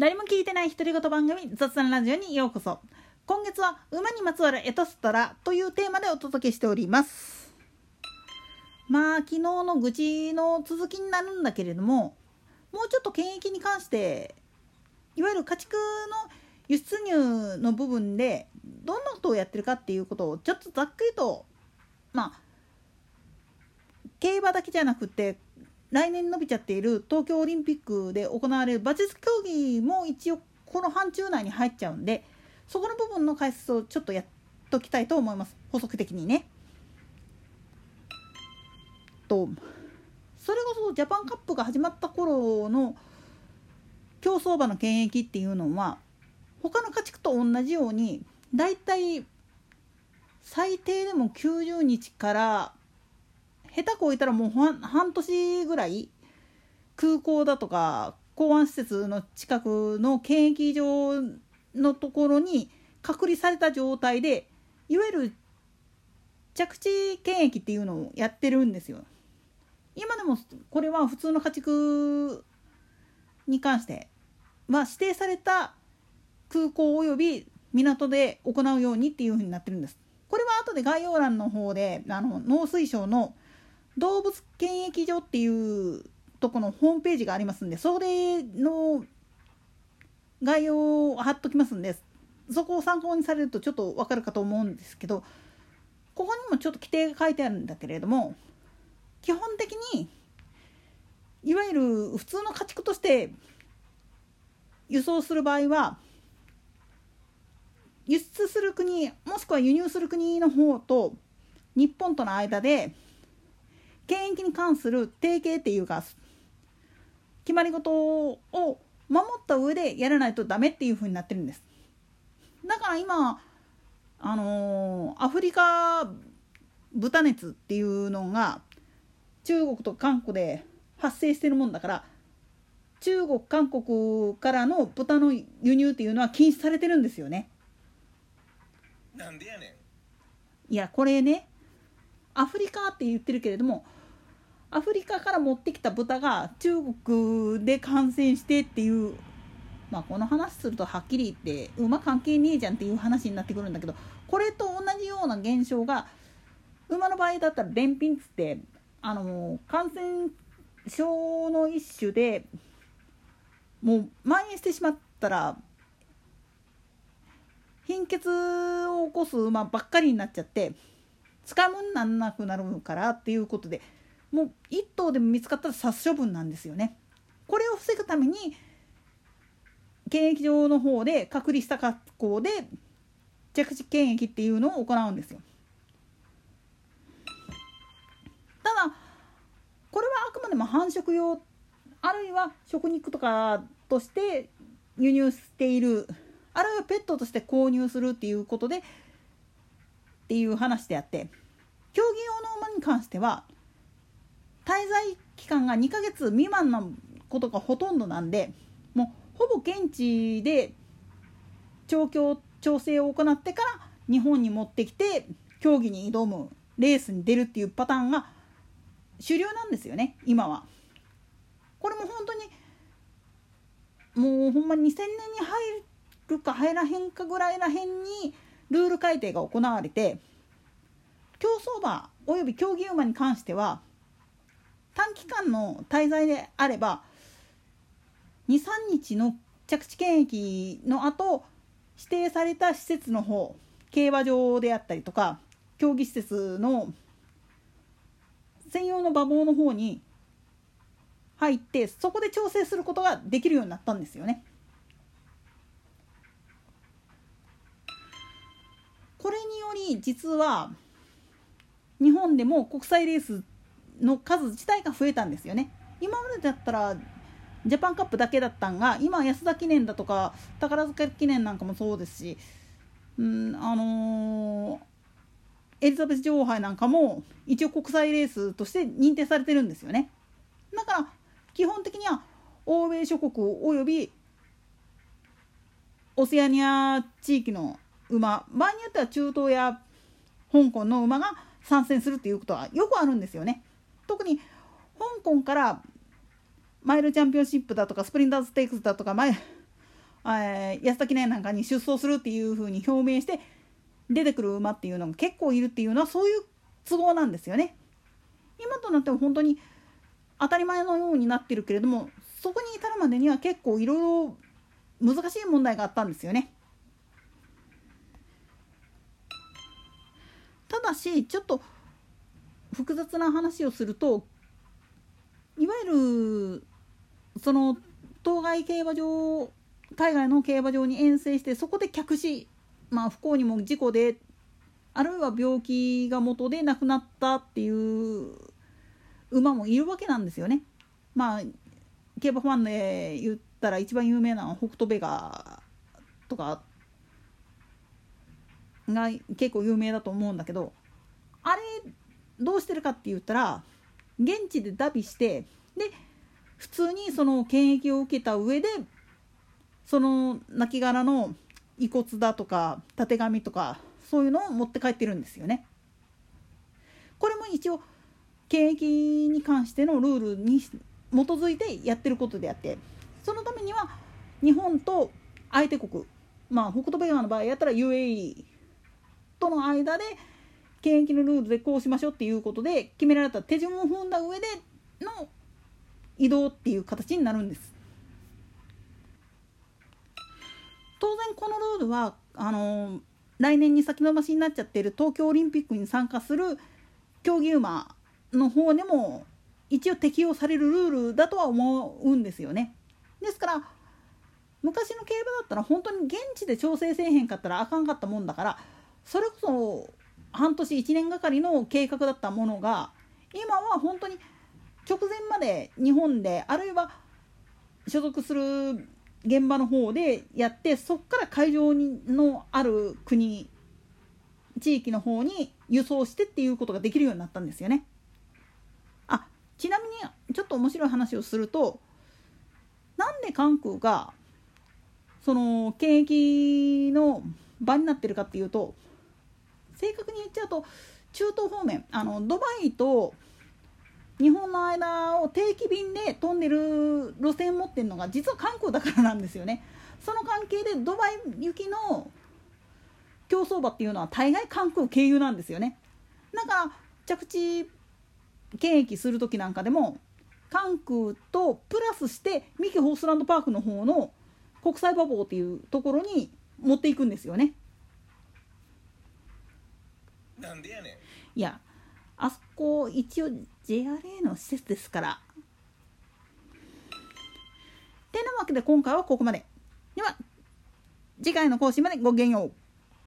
誰も聞いてない独り言番組雑談ラジオにようこそ。今月は馬にまつわるエトストラというテーマでお届けしております。まあ昨日の愚痴の続きになるんだけれどももうちょっと検疫に関していわゆる家畜の輸出入の部分でどんなことをやってるかっていうことをちょっとざっくりとまあ競馬だけじゃなくて来年伸びちゃっている東京オリンピックで行われる馬術競技も一応この範疇内に入っちゃうんでそこの部分の解説をちょっとやっときたいと思います補足的にね。とそれこそジャパンカップが始まった頃の競走馬の検疫っていうのは他の家畜と同じようにだいたい最低でも90日から下手こいたらもう半年ぐらい空港だとか港湾施設の近くの検疫場のところに隔離された状態でいわゆる着地検疫っていうのをやってるんですよ。今でもこれは普通の家畜に関しては指定された空港および港で行うようにっていうふうになってるんです。これは後で概要欄の方であの農水省の動物検疫所っていうとこのホームページがありますんでそれの概要を貼っときますんでそこを参考にされるとちょっと分かるかと思うんですけどここにもちょっと規定が書いてあるんだけれども基本的にいわゆる普通の家畜として輸送する場合は輸出する国もしくは輸入する国の方と日本との間で検疫に関する提携っていうか決まり事を守った上でやらないとダメっていう風になってるんです。だから今あのー、アフリカ豚熱っていうのが中国と韓国で発生してるもんだから中国韓国からの豚の輸入っていうのは禁止されてるんですよね。なんでやねん。いやこれねアフリカって言ってるけれどもアフリカから持ってきた豚が中国で感染してっていうまあこの話するとはっきり言って馬関係ねえじゃんっていう話になってくるんだけどこれと同じような現象が馬の場合だったら連品っつってあの感染症の一種でもう蔓延してしまったら貧血を起こす馬ばっかりになっちゃって使うもんなんなくなるからっていうことでもう1頭でも見つかったら殺処分なんですよね。これを防ぐために検疫場の方で隔離した格好で着地検疫っていうのを行うんですよ。ただこれはあくまでも繁殖用あるいは食肉とかとして輸入しているあるいはペットとして購入するっていうことでっていう話であって競技用の馬に関しては滞在期間が2ヶ月未満のことがほとんどなんでもうほぼ現地で調教調整を行ってから日本に持ってきて競技に挑むレースに出るっていうパターンが主流なんですよね今は。これも本当にもうほんま2000年に入るか入らへんかぐらいらへんにルール改定が行われて競走馬および競技馬に関しては短期間の滞在であれば23日の着地検疫の後指定された施設の方競馬場であったりとか競技施設の専用の馬房の方に入ってそこで調整することができるようになったんですよね。これにより実は日本でも国際レースの数自体が増えたんですよね。今までだったらジャパンカップだけだったんが今安田記念だとか宝塚記念なんかもそうですし、うんあのー、エリザベス女王杯なんかも一応国際レースとして認定されてるんですよね。だから基本的には欧米諸国およびオセアニア地域の馬場合によっては中東や香港の馬が参戦するっていうことはよくあるんですよね。特に香港からマイルチャンピオンシップだとかスプリンターズステークスだとかマイえー安田記念なんかに出走するっていうふうに表明して出てくる馬っていうのが結構いるっていうのはそういう都合なんですよね。今となっても本当に当たり前のようになってるけれどもそこに至るまでには結構いろいろ難しい問題があったんですよね。だしちょっと複雑な話をするといわゆるその当該競馬場海外の競馬場に遠征してそこで客死まあ不幸にも事故であるいは病気が元で亡くなったっていう馬もいるわけなんですよね。まあ競馬ファンで言ったら一番有名なのは北斗ベガとかが結構有名だと思うんだけどあれどうしてるかって言ったら現地でダビしてで普通にその検疫を受けた上でその亡骸の遺骨だとかたてがみとかそういうのを持って帰ってるんですよね。これも一応検疫に関してのルールに基づいてやってることであってそのためには日本と相手国まあ北斗ベガーの場合やったら UAE との間で検疫のルールでこうしましょうっていうことで決められた手順を踏んだ上での移動っていう形になるんです。当然このルールはあの来年に先延ばしになっちゃってる東京オリンピックに参加する競技馬の方でも一応適用されるルールだとは思うんですよね。ですから昔の競馬だったら本当に現地で調整せえへんかったらあかんかったもんだからそれこそ半年1年がかりの計画だったものが今は本当に直前まで日本であるいは所属する現場の方でやってそこから会場にのある国地域の方に輸送してっていうことができるようになったんですよね。あちなみにちょっと面白い話をするとなんで関空がその検疫の場になってるかっていうと正確に言っちゃうと中東方面あのドバイと日本の間を定期便で飛んでる路線持ってるのが実は韓国だからなんですよね。その関係でドバイ行きの競走馬っていうのは大概関空経由なんですよね。だか着地検疫する時なんかでも関空とプラスしてミキホースランドパークの方の国際馬房っていうところに持っていくんですよね。なんでやねんいやあそこ一応 JRA の施設ですから。てなわけで今回はここまで。では次回の更新までごきげんよう。